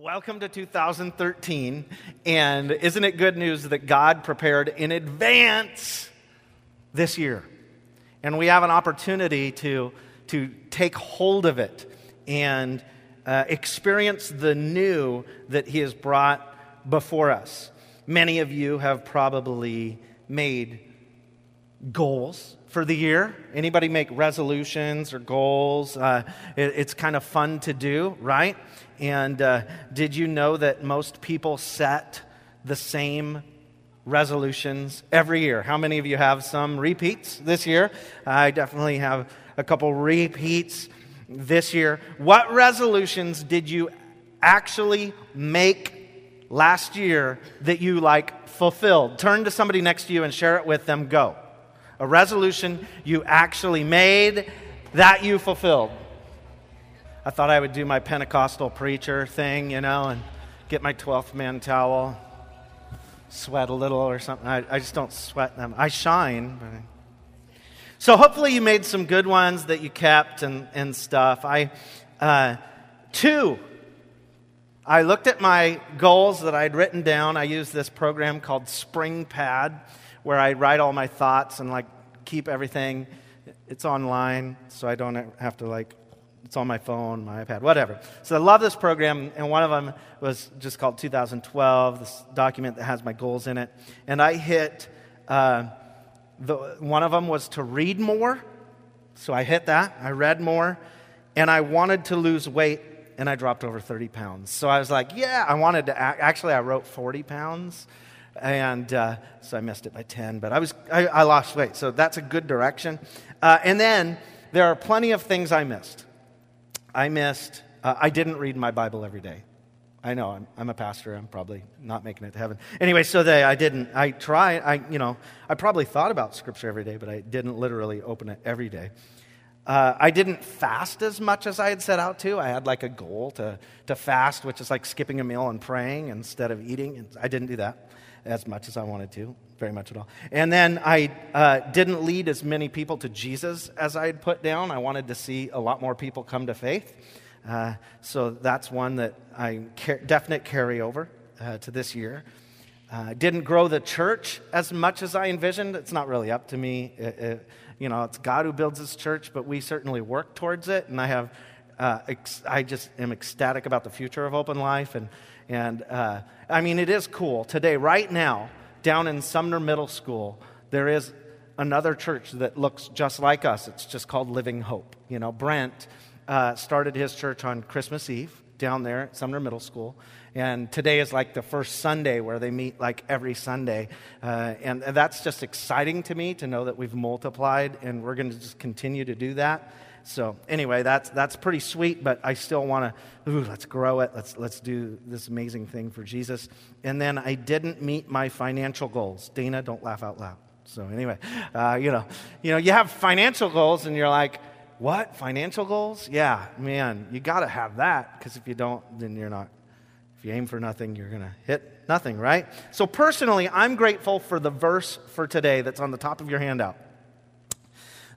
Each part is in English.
Welcome to 2013. And isn't it good news that God prepared in advance this year? And we have an opportunity to, to take hold of it and uh, experience the new that He has brought before us. Many of you have probably made goals for the year anybody make resolutions or goals uh, it, it's kind of fun to do right and uh, did you know that most people set the same resolutions every year? How many of you have some repeats this year? I definitely have a couple repeats this year. What resolutions did you actually make last year that you like fulfilled? Turn to somebody next to you and share it with them. Go. A resolution you actually made that you fulfilled. I thought I would do my Pentecostal preacher thing, you know, and get my 12th man towel, sweat a little or something. I, I just don't sweat them. I shine. But... So hopefully you made some good ones that you kept and, and stuff. I, uh, two, I looked at my goals that I'd written down. I used this program called SpringPad where I write all my thoughts and like keep everything. It's online, so I don't have to like, it's on my phone, my iPad, whatever. So I love this program, and one of them was just called 2012, this document that has my goals in it. And I hit, uh, the, one of them was to read more. So I hit that, I read more, and I wanted to lose weight and I dropped over 30 pounds. So I was like, yeah, I wanted to, actually, I wrote 40 pounds and uh, so I missed it by 10, but I, was, I, I lost weight, so that's a good direction. Uh, and then there are plenty of things I missed. I missed, uh, I didn't read my Bible every day. I know, I'm, I'm, a pastor, I'm probably not making it to heaven. Anyway, so they, I didn't, I try, I, you know, I probably thought about Scripture every day, but I didn't literally open it every day. Uh, I didn't fast as much as I had set out to. I had like a goal to, to fast, which is like skipping a meal and praying instead of eating. I didn't do that as much as I wanted to, very much at all. And then I uh, didn't lead as many people to Jesus as I had put down. I wanted to see a lot more people come to faith. Uh, so that's one that I car- definite carryover uh, to this year. Uh, didn't grow the church as much as I envisioned. It's not really up to me. It, it, you know, it's God who builds His church, but we certainly work towards it. And I have, uh, ex- I just am ecstatic about the future of Open Life and and uh, I mean, it is cool. Today, right now, down in Sumner Middle School, there is another church that looks just like us. It's just called Living Hope. You know, Brent uh, started his church on Christmas Eve down there at Sumner Middle School. And today is like the first Sunday where they meet like every Sunday. Uh, and that's just exciting to me to know that we've multiplied and we're going to just continue to do that. So anyway, that's that's pretty sweet, but I still want to. Ooh, let's grow it. Let's let's do this amazing thing for Jesus. And then I didn't meet my financial goals. Dana, don't laugh out loud. So anyway, uh, you know, you know, you have financial goals, and you're like, what financial goals? Yeah, man, you got to have that because if you don't, then you're not. If you aim for nothing, you're gonna hit nothing, right? So personally, I'm grateful for the verse for today that's on the top of your handout.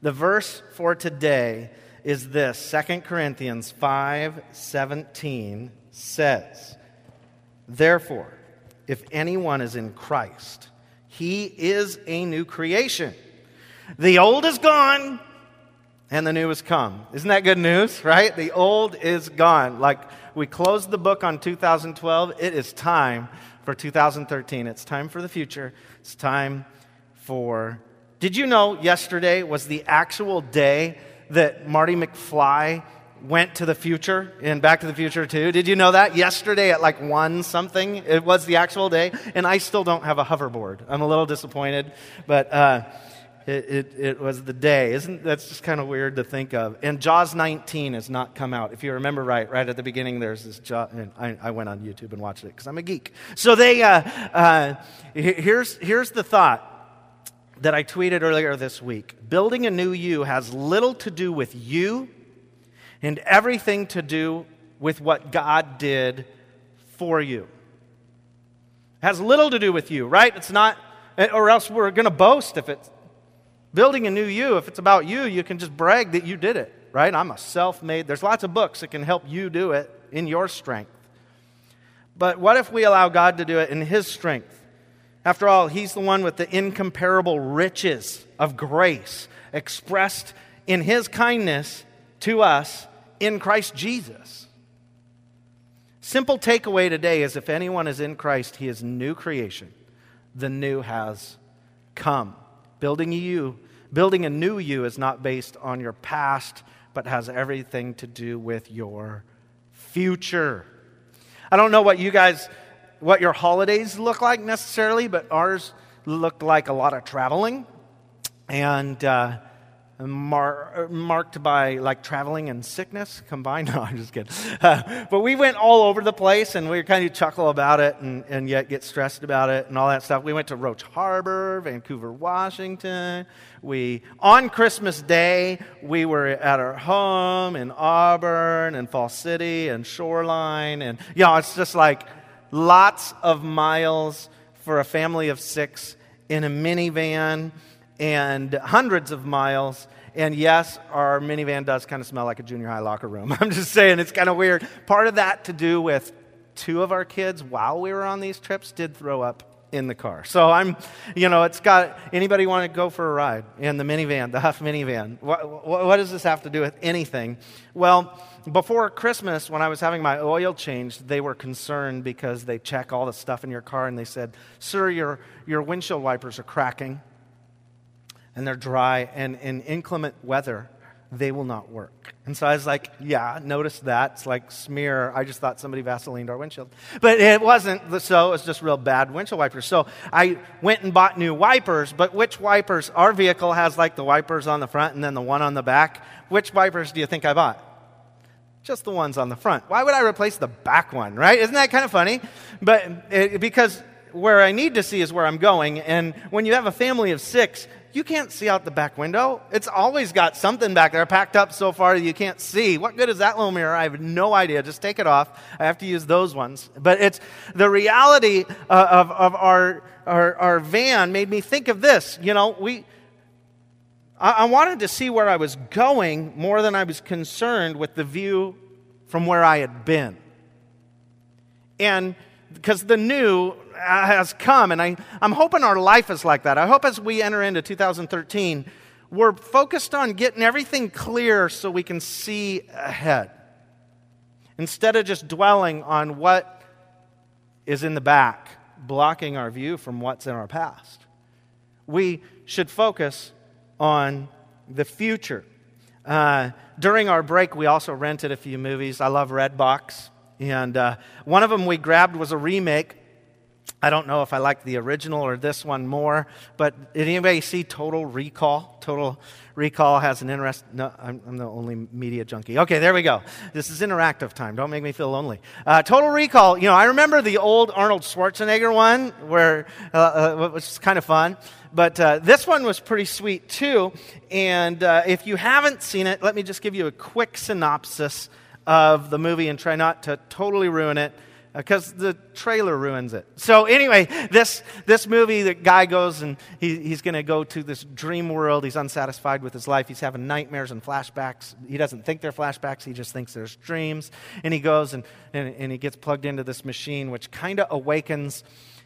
The verse for today is this 2 Corinthians 5 17 says, Therefore, if anyone is in Christ, he is a new creation. The old is gone and the new has come. Isn't that good news, right? The old is gone. Like we closed the book on 2012, it is time for 2013. It's time for the future. It's time for. Did you know yesterday was the actual day that Marty McFly went to the future in Back to the Future 2. Did you know that? Yesterday at like 1 something, it was the actual day. And I still don't have a hoverboard. I'm a little disappointed, but uh, it, it, it, was the day. Isn't that's just kind of weird to think of? And Jaws 19 has not come out. If you remember right, right at the beginning, there's this Jaws. And I, I, went on YouTube and watched it because I'm a geek. So they, uh, uh, here's, here's the thought that I tweeted earlier this week. Building a new you has little to do with you and everything to do with what God did for you. It has little to do with you, right? It's not, or else we're going to boast if it's building a new you. If it's about you, you can just brag that you did it, right? I'm a self made, there's lots of books that can help you do it in your strength. But what if we allow God to do it in His strength? After all, He's the one with the incomparable riches of grace expressed in His kindness to us in Christ Jesus. Simple takeaway today is if anyone is in Christ, he is new creation. The new has come. Building you, building a new you is not based on your past, but has everything to do with your future. I don't know what you guys, what your holidays look like necessarily, but ours looked like a lot of traveling. And, uh, mar- marked by like traveling and sickness combined. No, I'm just kidding. Uh, but we went all over the place and we kind of chuckle about it and, and yet get stressed about it and all that stuff. We went to Roche Harbor, Vancouver, Washington. We, on Christmas Day, we were at our home in Auburn and Fall City and Shoreline. And, you know, it's just like lots of miles for a family of six in a minivan and hundreds of miles. And yes, our minivan does kind of smell like a junior high locker room. I'm just saying, it's kind of weird. Part of that to do with two of our kids, while we were on these trips, did throw up in the car. So I'm, you know, it's got anybody want to go for a ride in the minivan, the Huff minivan? What, what, what, does this have to do with anything? Well, before Christmas, when I was having my oil changed, they were concerned because they check all the stuff in your car and they said, Sir, your, your windshield wipers are cracking and they're dry, and in inclement weather, they will not work. And so I was like, yeah, notice that. It's like smear. I just thought somebody Vaselined our windshield. But it wasn't so. It was just real bad windshield wipers. So I went and bought new wipers. But which wipers? Our vehicle has like the wipers on the front and then the one on the back. Which wipers do you think I bought? Just the ones on the front. Why would I replace the back one, right? Isn't that kind of funny? But it, because where I need to see is where I'm going. And when you have a family of six, you can't see out the back window. It's always got something back there packed up so far that you can't see. What good is that little mirror? I have no idea. Just take it off. I have to use those ones. But it's the reality uh, of, of our, our, our van made me think of this. You know, we, I, wanted to see where I was going more than I was concerned with the view from where I had been. And because the new uh, has come. And I, I'm hoping our life is like that. I hope as we enter into 2013, we're focused on getting everything clear so we can see ahead. Instead of just dwelling on what is in the back, blocking our view from what's in our past. We should focus on the future. Uh, during our break, we also rented a few movies. I love Redbox. And uh, one of them we grabbed was a remake I don't know if I like the original or this one more, but did anybody see Total Recall? Total Recall has an interest. No, I'm, I'm, the only media junkie. Okay, there we go. This is interactive time. Don't make me feel lonely. Uh, Total Recall. You know, I remember the old Arnold Schwarzenegger one, where uh, uh, which was kind of fun. But uh, this one was pretty sweet too. And uh, if you haven't seen it, let me just give you a quick synopsis of the movie and try not to totally ruin it because the trailer ruins it. So anyway, this this movie, the guy goes and he, he's going to go to this dream world. He's unsatisfied with his life. He's having nightmares and flashbacks. He doesn't think they're flashbacks. He just thinks there's dreams. And he goes and, and, and he gets plugged into this machine, which kind of awakens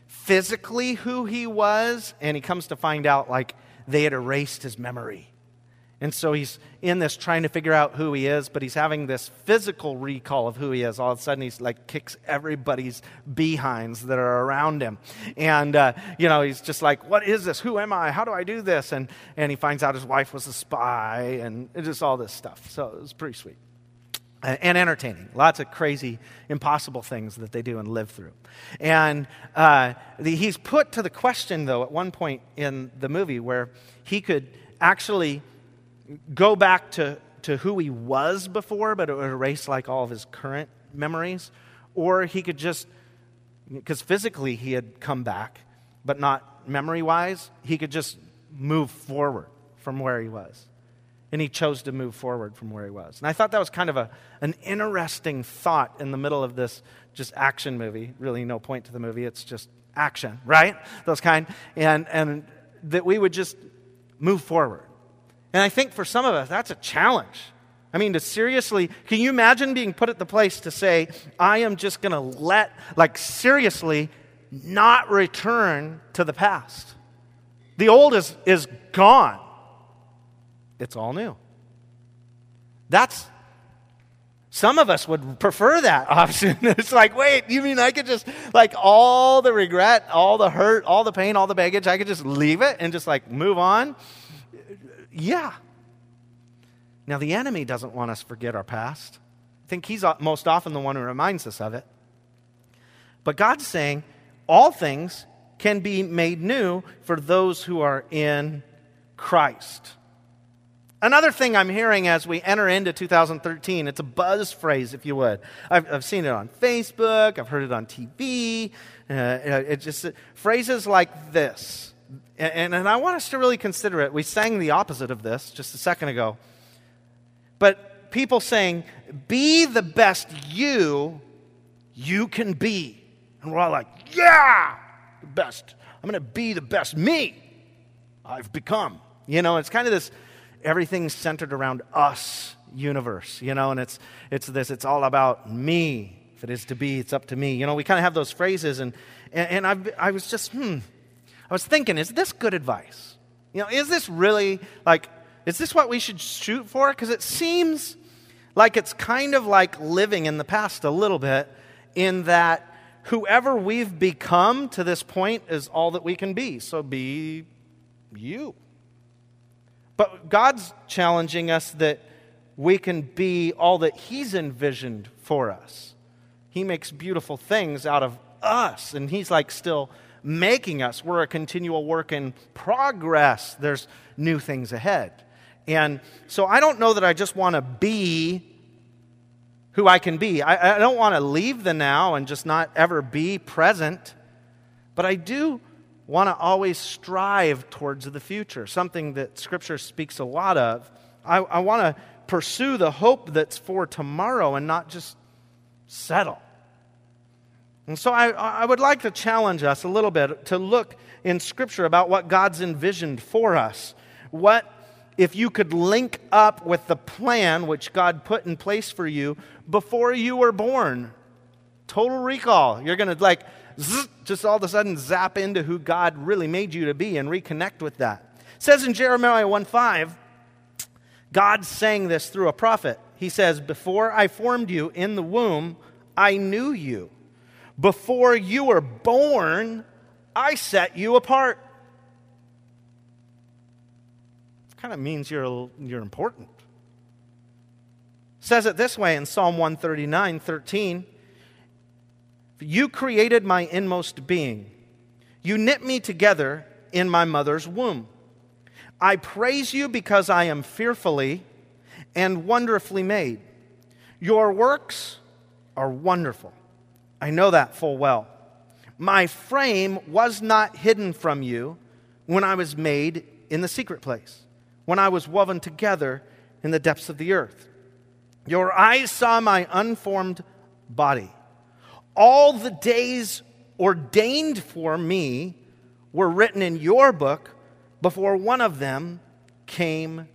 physically who he was. And he comes to find out like they had erased his memory. And so he's in this trying to figure out who he is, but he's having this physical recall of who he is. All of a sudden, he's like kicks everybody's behinds that are around him. And, uh, you know, he's just like, What is this? Who am I? How do I do this? And, and he finds out his wife was a spy and just all this stuff. So it was pretty sweet and entertaining. Lots of crazy, impossible things that they do and live through. And uh, the, he's put to the question, though, at one point in the movie where he could actually go back to, to who he was before, but it would erase like all of his current memories. Or he could just, because physically he had come back, but not memory wise, he could just move forward from where he was. And he chose to move forward from where he was. And I thought that was kind of a, an interesting thought in the middle of this just action movie. Really, no point to the movie, it's just action, right? Those kind. And, and that we would just move forward. And I think for some of us, that's a challenge. I mean, to seriously, can you imagine being put at the place to say, I am just going to let, like, seriously, not return to the past? The old is, is gone, it's all new. That's, some of us would prefer that option. it's like, wait, you mean I could just, like, all the regret, all the hurt, all the pain, all the baggage, I could just leave it and just, like, move on? Yeah. Now, the enemy doesn't want us to forget our past. I think he's most often the one who reminds us of it. But God's saying all things can be made new for those who are in Christ. Another thing I'm hearing as we enter into 2013, it's a buzz phrase, if you would. I've, I've seen it on Facebook, I've heard it on TV. Uh, it just phrases like this. And, and I want us to really consider it. We sang the opposite of this just a second ago. But people saying, be the best you you can be. And we're all like, yeah, the best. I'm going to be the best me I've become. You know, it's kind of this everything's centered around us universe, you know, and it's, it's this, it's all about me. If it is to be, it's up to me. You know, we kind of have those phrases, and, and, and I, I was just, hmm, I was thinking, is this good advice? You know, is this really like is this what we should shoot for? Because it seems like it's kind of like living in the past a little bit, in that whoever we've become to this point is all that we can be. So be you. But God's challenging us that we can be all that He's envisioned for us. He makes beautiful things out of us, and He's like still making us. We're a continual work in progress. There's new things ahead. And so I don't know that I just want to be who I can be. I, I don't want to leave the now and just not ever be present, but I do want to always strive towards the future, something that Scripture speaks a lot of. I, I want to pursue the hope that's for tomorrow and not just settle. And so I, I would like to challenge us a little bit to look in Scripture about what God's envisioned for us. What if you could link up with the plan which God put in place for you before you were born. Total recall. You're going to like zzz, just all of a sudden zap into who God really made you to be and reconnect with that. It says in Jeremiah 1 5, God saying this through a prophet. He says, Before I formed you in the womb, I knew you. Before you were born, I set you apart. kind of means you're, you're important. says it this way in Psalm 139 13. You created my inmost being. You knit me together in my mother's womb. I praise you because I am fearfully and wonderfully made. Your works are wonderful. I know that full well. My frame was not hidden from you when I was made in the secret place when I was woven together in the depths of the earth. Your eyes saw my unformed body. All the days ordained for me were written in your book before one of them came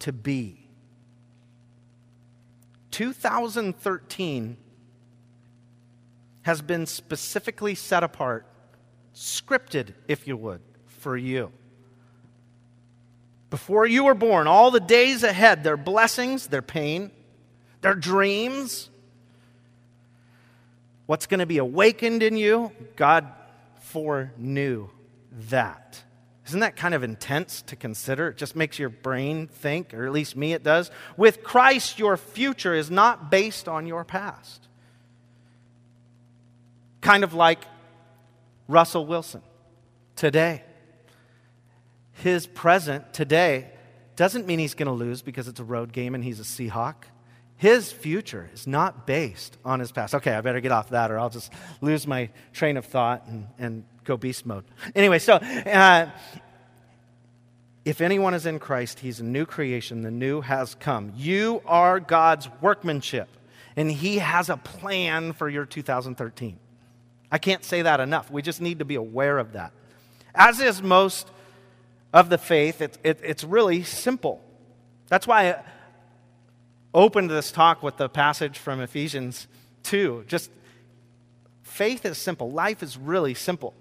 to be. 2013 has been specifically set apart, scripted, if you would, for you. Before you were born, all the days ahead, their blessings, their pain, their dreams, what's going to be awakened in you, God foreknew that. Isn't that kind of intense to consider? It just makes your brain think, or at least me it does. With Christ, your future is not based on your past. Kind of like Russell Wilson today his present today doesn't mean he's going to lose because it's a road game and he's a Seahawk. His future is not based on his past. Okay, I better get off that or I'll just lose my train of thought and, and go beast mode. Anyway, so uh, if anyone is in Christ, he's a new creation. The new has come. You are God's workmanship, and he has a plan for your 2013. I can't say that enough. We just need to be aware of that. As is most of the faith, it, it, it's really simple. That's why I opened this talk with the passage from Ephesians 2. Just faith is simple, life is really simple.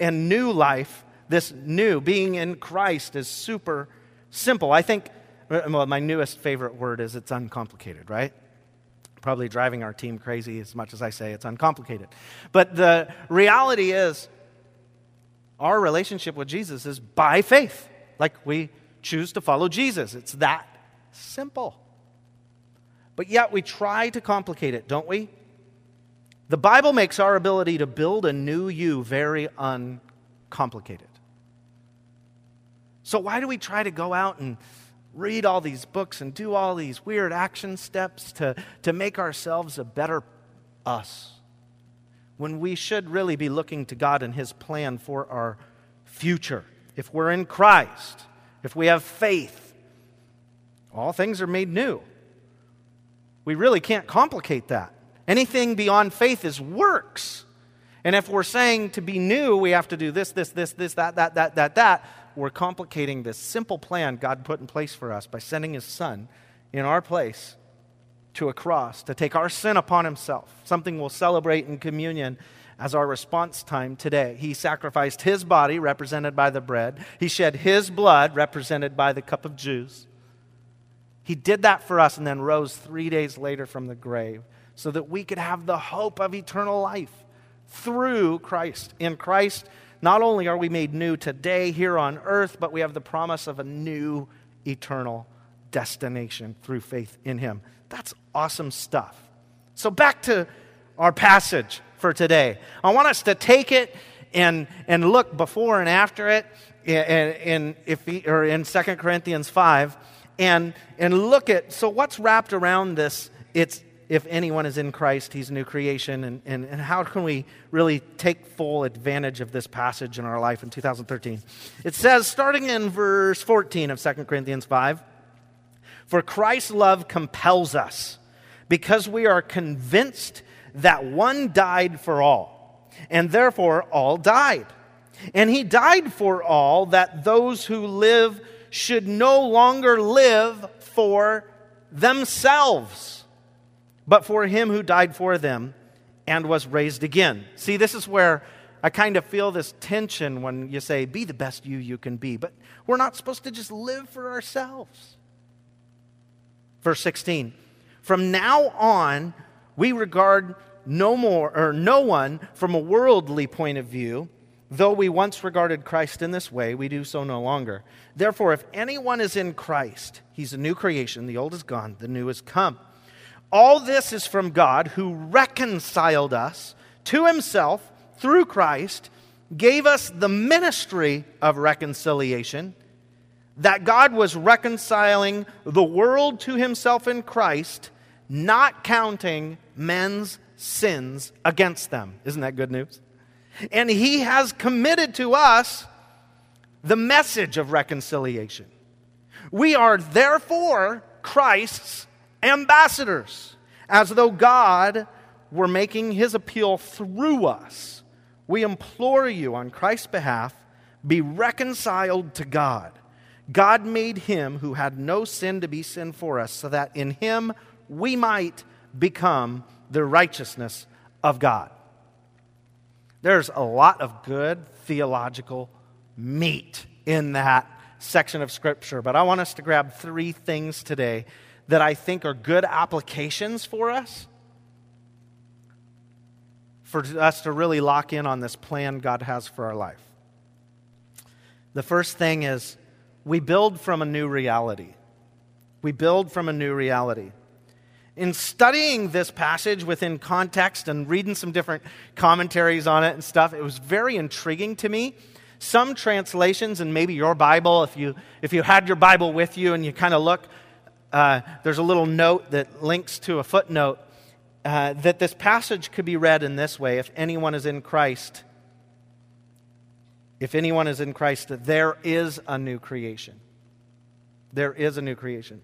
And new life, this new, being in Christ, is super simple. I think, uh, well, my newest favorite word is it's uncomplicated, right? Probably driving our team crazy as much as I say it's uncomplicated. But the reality is, our relationship with Jesus is by faith. Like we choose to follow Jesus. It's that simple. But yet we try to complicate it, don't we? The Bible makes our ability to build a new you very uncomplicated. So, why do we try to go out and read all these books and do all these weird action steps to, to make ourselves a better us when we should really be looking to God and His plan for our future? If we're in Christ, if we have faith, all things are made new. We really can't complicate that. Anything beyond faith is works. And if we're saying to be new, we have to do this, this, this, this, that, that, that, that, that, we're complicating this simple plan God put in place for us by sending His Son in our place to a cross to take our sin upon Himself, something we'll celebrate in communion as our response time today. He sacrificed His body, represented by the bread, He shed His blood, represented by the cup of juice. He did that for us and then rose three days later from the grave so that we could have the hope of eternal life through Christ. In Christ, not only are we made new today here on earth, but we have the promise of a new eternal destination through faith in Him. That's awesome stuff. So, back to our passage for today. I want us to take it and, and look before and after it in, in, or in 2 Corinthians 5 and, and look at so what's wrapped around this it's if anyone is in Christ, he's a new creation. And, and, and how can we really take full advantage of this passage in our life in 2013? It says, starting in verse 14 of 2 Corinthians 5, For Christ's love compels us, because we are convinced that one died for all, and therefore all died. And he died for all, that those who live should no longer live for themselves but for him who died for them and was raised again. See, this is where I kind of feel this tension when you say, be the best you you can be. But we're not supposed to just live for ourselves. Verse 16 From now on, we regard no more or no one from a worldly point of view. Though we once regarded Christ in this way, we do so no longer. Therefore, if anyone is in Christ, he's a new creation. The old is gone, the new has come. All this is from God who reconciled us to himself through Christ, gave us the ministry of reconciliation, that God was reconciling the world to himself in Christ, not counting men's sins against them. Isn't that good news? And he has committed to us the message of reconciliation. We are therefore Christ's ambassadors, as though God were making his appeal through us. We implore you on Christ's behalf be reconciled to God. God made him who had no sin to be sin for us, so that in him we might become the righteousness of God. There's a lot of good theological meat in that section of Scripture, but I want us to grab three things today that I think are good applications for us, for us to really lock in on this plan God has for our life. The first thing is we build from a new reality. We build from a new reality. In studying this passage within context and reading some different commentaries on it and stuff, it was very intriguing to me. Some translations, and maybe your Bible, if you, if you had your Bible with you and you kind of look, uh, there's a little note that links to a footnote uh, that this passage could be read in this way if anyone is in Christ, if anyone is in Christ, there is a new creation. There is a new creation.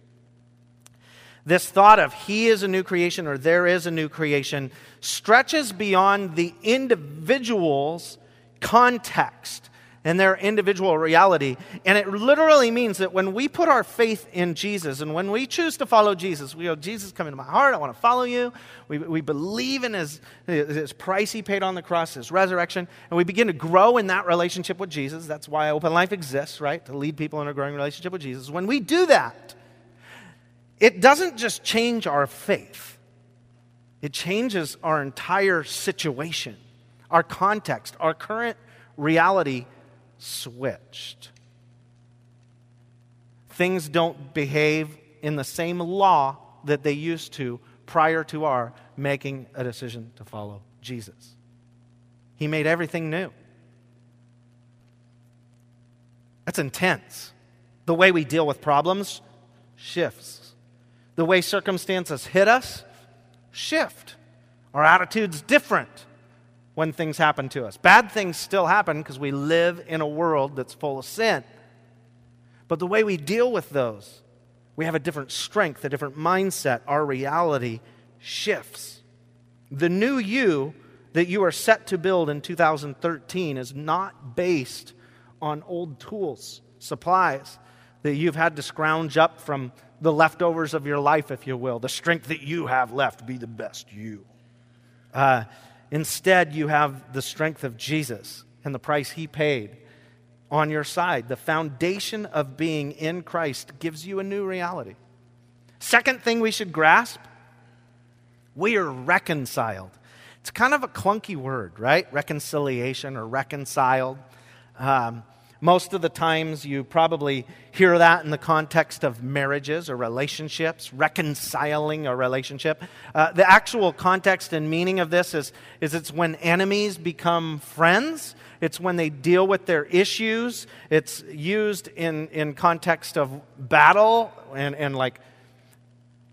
This thought of he is a new creation or there is a new creation stretches beyond the individual's context and their individual reality. And it literally means that when we put our faith in Jesus and when we choose to follow Jesus, we go, Jesus, come into my heart. I want to follow you. We, we believe in his, his price he paid on the cross, his resurrection, and we begin to grow in that relationship with Jesus. That's why Open Life exists, right? To lead people in a growing relationship with Jesus. When we do that, it doesn't just change our faith, it changes our entire situation, our context, our current reality switched. Things don't behave in the same law that they used to prior to our making a decision to follow Jesus. He made everything new. That's intense. The way we deal with problems shifts. The way circumstances hit us shift. Our attitude's different when things happen to us. Bad things still happen because we live in a world that's full of sin. But the way we deal with those, we have a different strength, a different mindset. Our reality shifts. The new you that you are set to build in 2013 is not based on old tools, supplies that you've had to scrounge up from the leftovers of your life, if you will, the strength that you have left. Be the best you. Uh, Instead, you have the strength of Jesus and the price he paid on your side. The foundation of being in Christ gives you a new reality. Second thing we should grasp we are reconciled. It's kind of a clunky word, right? Reconciliation or reconciled. Um, most of the times, you probably hear that in the context of marriages or relationships, reconciling a relationship. Uh, the actual context and meaning of this is, is it's when enemies become friends. It's when they deal with their issues. It's used in, in context of battle and, and like,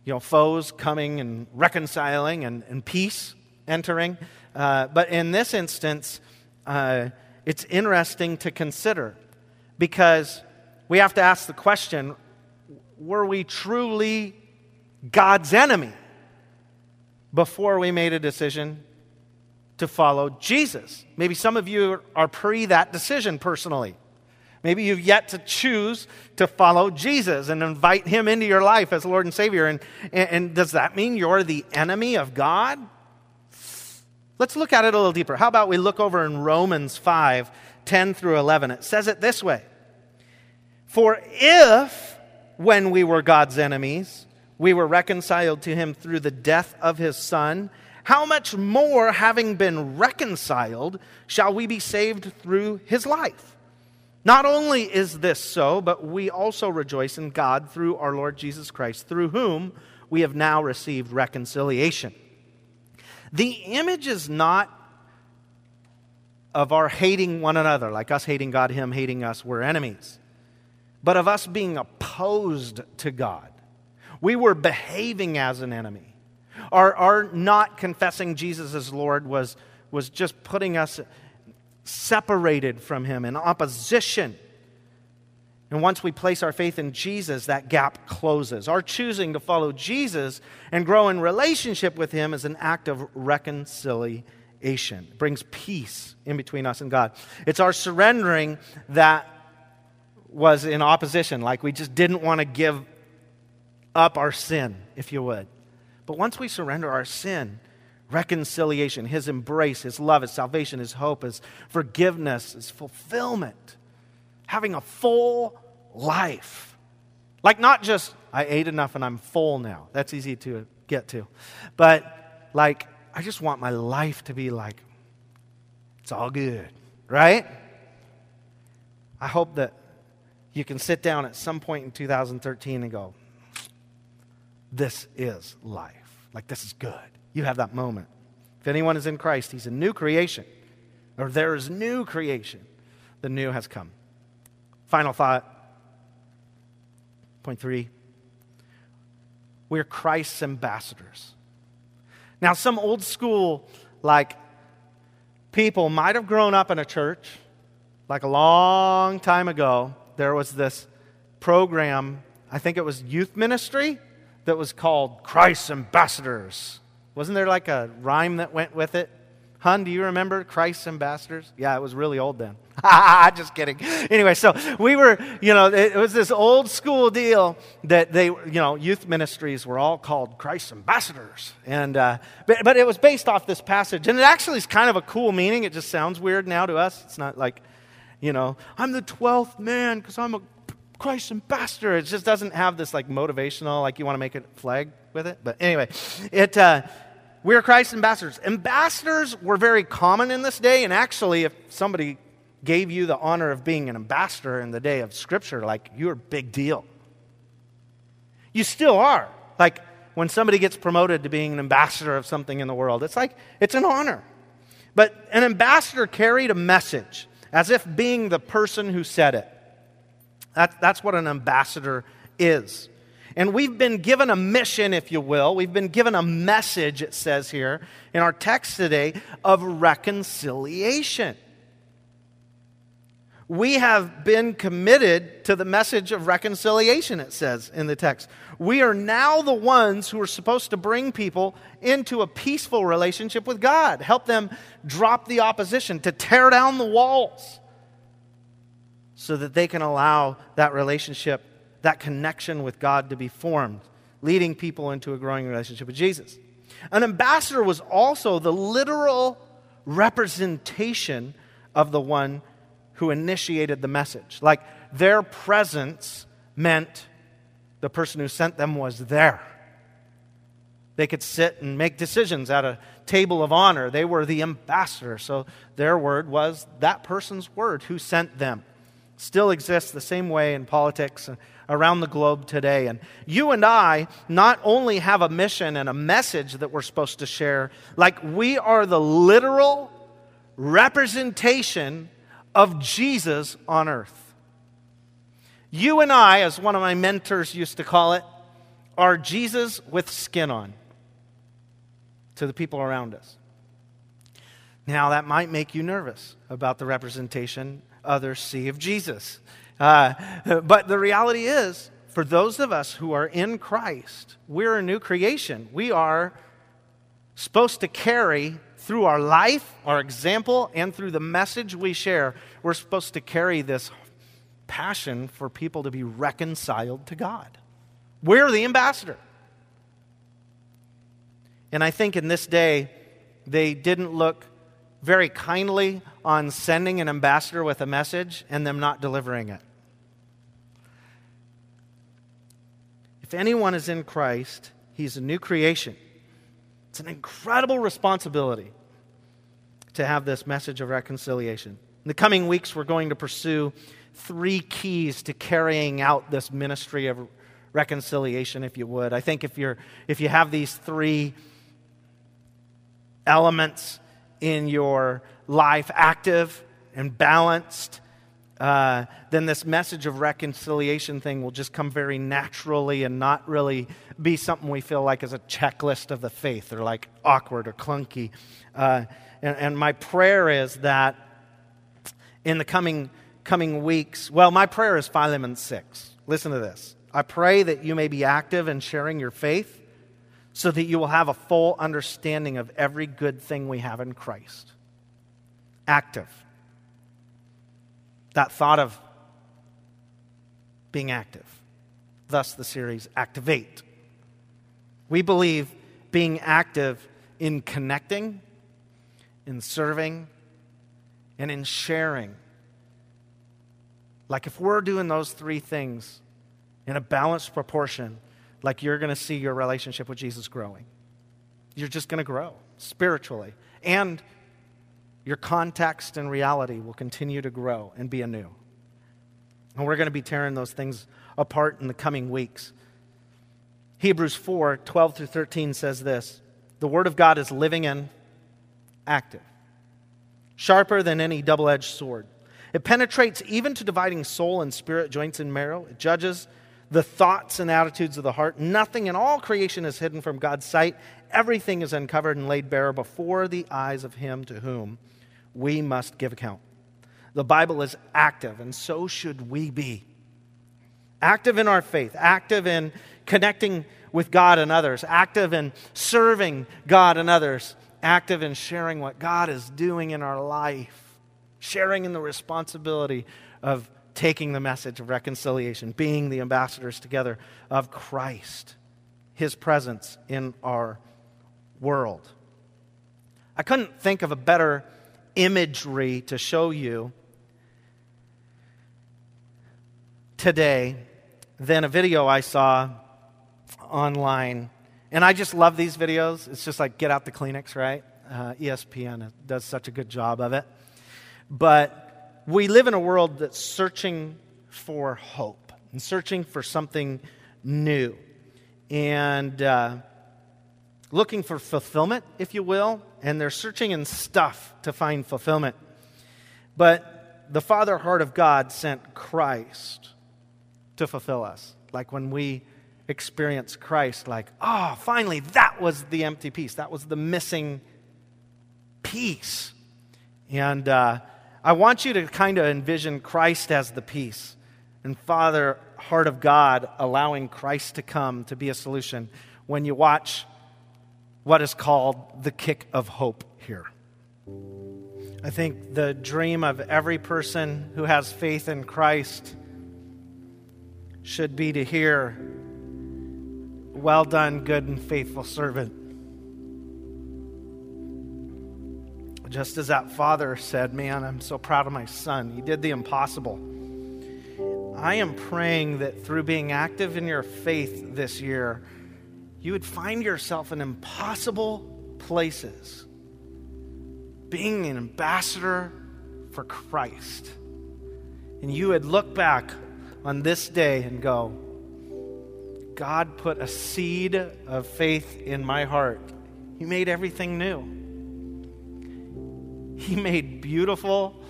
you know, foes coming and reconciling and, and peace entering. Uh, but in this instance, uh, it's interesting to consider because we have to ask the question were we truly God's enemy before we made a decision to follow Jesus? Maybe some of you are pre that decision personally. Maybe you've yet to choose to follow Jesus and invite him into your life as Lord and Savior. And, and, and does that mean you're the enemy of God? Let's look at it a little deeper. How about we look over in Romans 5 10 through 11? It says it this way For if, when we were God's enemies, we were reconciled to him through the death of his Son, how much more, having been reconciled, shall we be saved through his life? Not only is this so, but we also rejoice in God through our Lord Jesus Christ, through whom we have now received reconciliation. The image is not of our hating one another, like us hating God, Him hating us, we're enemies, but of us being opposed to God. We were behaving as an enemy. Our, our not confessing Jesus as Lord was, was just putting us separated from Him in opposition and once we place our faith in Jesus, that gap closes. Our choosing to follow Jesus and grow in relationship with Him is an act of reconciliation. It brings peace in between us and God. It's our surrendering that was in opposition, like we just didn't want to give up our sin, if you would. But once we surrender our sin, reconciliation, His embrace, His love, His salvation, His hope, His forgiveness, His fulfillment having a full life. Like, not just, I ate enough and I'm full now. That's easy to get to. But, like, I just want my life to be like, it's all good, right? I hope that you can sit down at some point in 2013 and go, this is life. Like, this is good. You have that moment. If anyone is in Christ, he's a new creation, or there is new creation. The new has come. Final thought. Point three. We're Christ's ambassadors. Now, some old school, like, people might have grown up in a church, like a long time ago. There was this program, I think it was youth ministry, that was called Christ's Ambassadors. Wasn't there like a rhyme that went with it? Hun, do you remember Christ's ambassadors? Yeah, it was really old then. Just kidding. Anyway, so we were, you know, it was this old school deal that they, you know, youth ministries were all called Christ's ambassadors. And, uh, but, but it was based off this passage. And it actually is kind of a cool meaning. It just sounds weird now to us. It's not like, you know, I'm the 12th man because I'm a Christ's ambassador. It just doesn't have this like motivational, like you want to make a flag with it. But anyway, it, uh, we're Christ's ambassadors. Ambassadors were very common in this day, and actually, if somebody gave you the honor of being an ambassador in the day of Scripture, like you're a big deal. You still are. Like when somebody gets promoted to being an ambassador of something in the world, it's like it's an honor. But an ambassador carried a message as if being the person who said it. That, that's what an ambassador is. And we've been given a mission, if you will. We've been given a message, it says here in our text today, of reconciliation. We have been committed to the message of reconciliation, it says in the text. We are now the ones who are supposed to bring people into a peaceful relationship with God, help them drop the opposition, to tear down the walls so that they can allow that relationship that connection with God to be formed, leading people into a growing relationship with Jesus. An ambassador was also the literal representation of the one who initiated the message. Like their presence meant the person who sent them was there. They could sit and make decisions at a table of honor. They were the ambassador. So their word was that person's word who sent them. Still exists the same way in politics around the globe today. And you and I not only have a mission and a message that we're supposed to share, like we are the literal representation of Jesus on earth. You and I, as one of my mentors used to call it, are Jesus with skin on to the people around us. Now, that might make you nervous about the representation others see of Jesus. Uh, but the reality is, for those of us who are in Christ, we're a new creation. We are supposed to carry through our life, our example, and through the message we share, we're supposed to carry this passion for people to be reconciled to God. We're the ambassador. And I think in this day, they didn't look very kindly on sending an ambassador with a message and them not delivering it. If anyone is in Christ, he's a new creation. It's an incredible responsibility to have this message of reconciliation. In the coming weeks, we're going to pursue three keys to carrying out this ministry of reconciliation, if you would. I think if, you're, if you have these three elements in your life active and balanced, uh, then this message of reconciliation thing will just come very naturally and not really be something we feel like is a checklist of the faith or like awkward or clunky. Uh, and, and my prayer is that in the coming, coming weeks, well, my prayer is Philemon 6. Listen to this. I pray that you may be active in sharing your faith so that you will have a full understanding of every good thing we have in Christ. Active that thought of being active. Thus, the series Activate. We believe being active in connecting, in serving, and in sharing. Like, if we're doing those three things in a balanced proportion, like you're going to see your relationship with Jesus growing. You're just going to grow spiritually and your context and reality will continue to grow and be anew. And we're going to be tearing those things apart in the coming weeks. Hebrews 4 12 through 13 says this The Word of God is living and active, sharper than any double edged sword. It penetrates even to dividing soul and spirit, joints and marrow. It judges the thoughts and attitudes of the heart. Nothing in all creation is hidden from God's sight. Everything is uncovered and laid bare before the eyes of Him to whom we must give account. The Bible is active, and so should we be. Active in our faith, active in connecting with God and others, active in serving God and others, active in sharing what God is doing in our life, sharing in the responsibility of taking the message of reconciliation, being the ambassadors together of Christ, His presence in our world. I couldn't think of a better imagery to show you today than a video I saw online. And I just love these videos. It's just like get out the Kleenex, right? Uh, ESPN does such a good job of it. But we live in a world that's searching for hope and searching for something new and uh, looking for fulfillment, if you will. And they're searching in stuff to find fulfillment. But the Father heart of God sent Christ to fulfill us. Like when we experience Christ, like, oh, finally, that was the empty piece. That was the missing piece. And uh, I want you to kind of envision Christ as the peace and Father, heart of God, allowing Christ to come to be a solution when you watch what is called the kick of hope here. I think the dream of every person who has faith in Christ should be to hear, Well done, good and faithful servant. Just as that father said, Man, I'm so proud of my son. He did the impossible. I am praying that through being active in your faith this year, you would find yourself in impossible places, being an ambassador for Christ. And you would look back on this day and go, God put a seed of faith in my heart. He made everything new. He made beautiful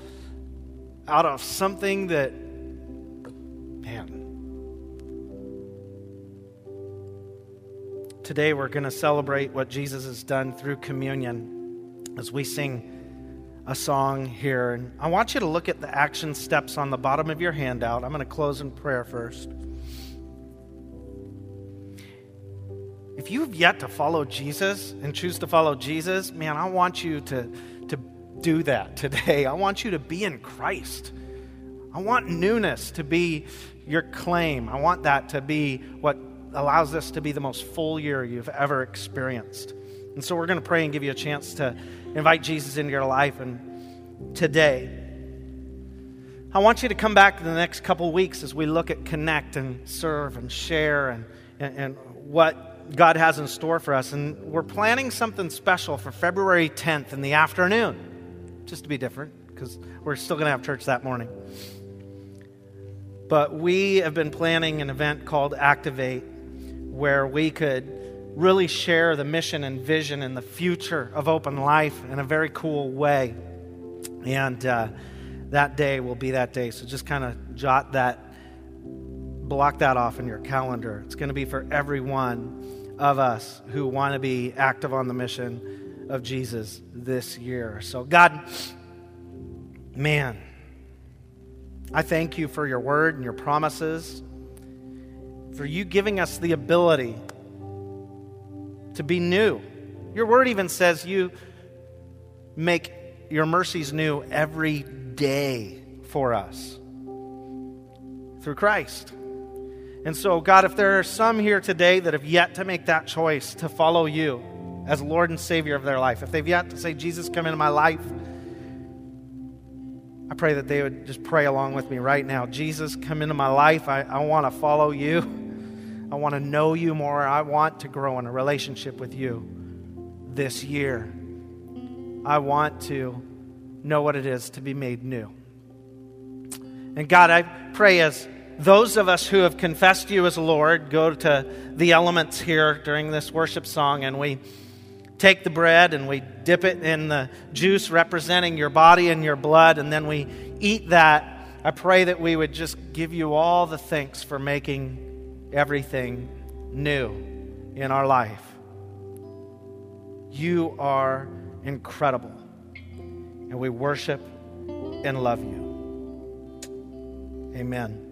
out of something that, man. Today we're going to celebrate what Jesus has done through communion as we sing a song here. And I want you to look at the action steps on the bottom of your handout. I'm going to close in prayer first. If you have yet to follow Jesus and choose to follow Jesus, man, I want you to do that today. I want you to be in Christ. I want newness to be your claim. I want that to be what allows this to be the most full year you've ever experienced. And so we're going to pray and give you a chance to invite Jesus into your life. And today, I want you to come back in the next couple weeks as we look at connect and serve and share and, and, and what God has in store for us. And we're planning something special for February 10th in the afternoon, just to be different, because we're still going to have church that morning. But we have been planning an event called Activate, where we could really share the mission and vision and the future of open life in a very cool way. And uh, that day will be that day. So just kind of jot that, block that off in your calendar. It's going to be for every one of us who want to be active on the mission of Jesus this year. So, God, man, I thank you for your word and your promises, for you giving us the ability to be new. Your word even says you make your mercies new every day for us through Christ. And so, God, if there are some here today that have yet to make that choice to follow you as Lord and Savior of their life, if they've yet to say, Jesus, come into my life, I pray that they would just pray along with me right now. Jesus, come into my life. I, I want to follow you. I want to know you more. I want to grow in a relationship with you this year. I want to know what it is to be made new. And God, I pray as those of us who have confessed you as Lord go to the elements here during this worship song and we take the bread and we dip it in the juice representing your body and your blood, and then we eat that. I pray that we would just give you all the thanks for making everything new in our life. You are incredible, and we worship and love you. Amen.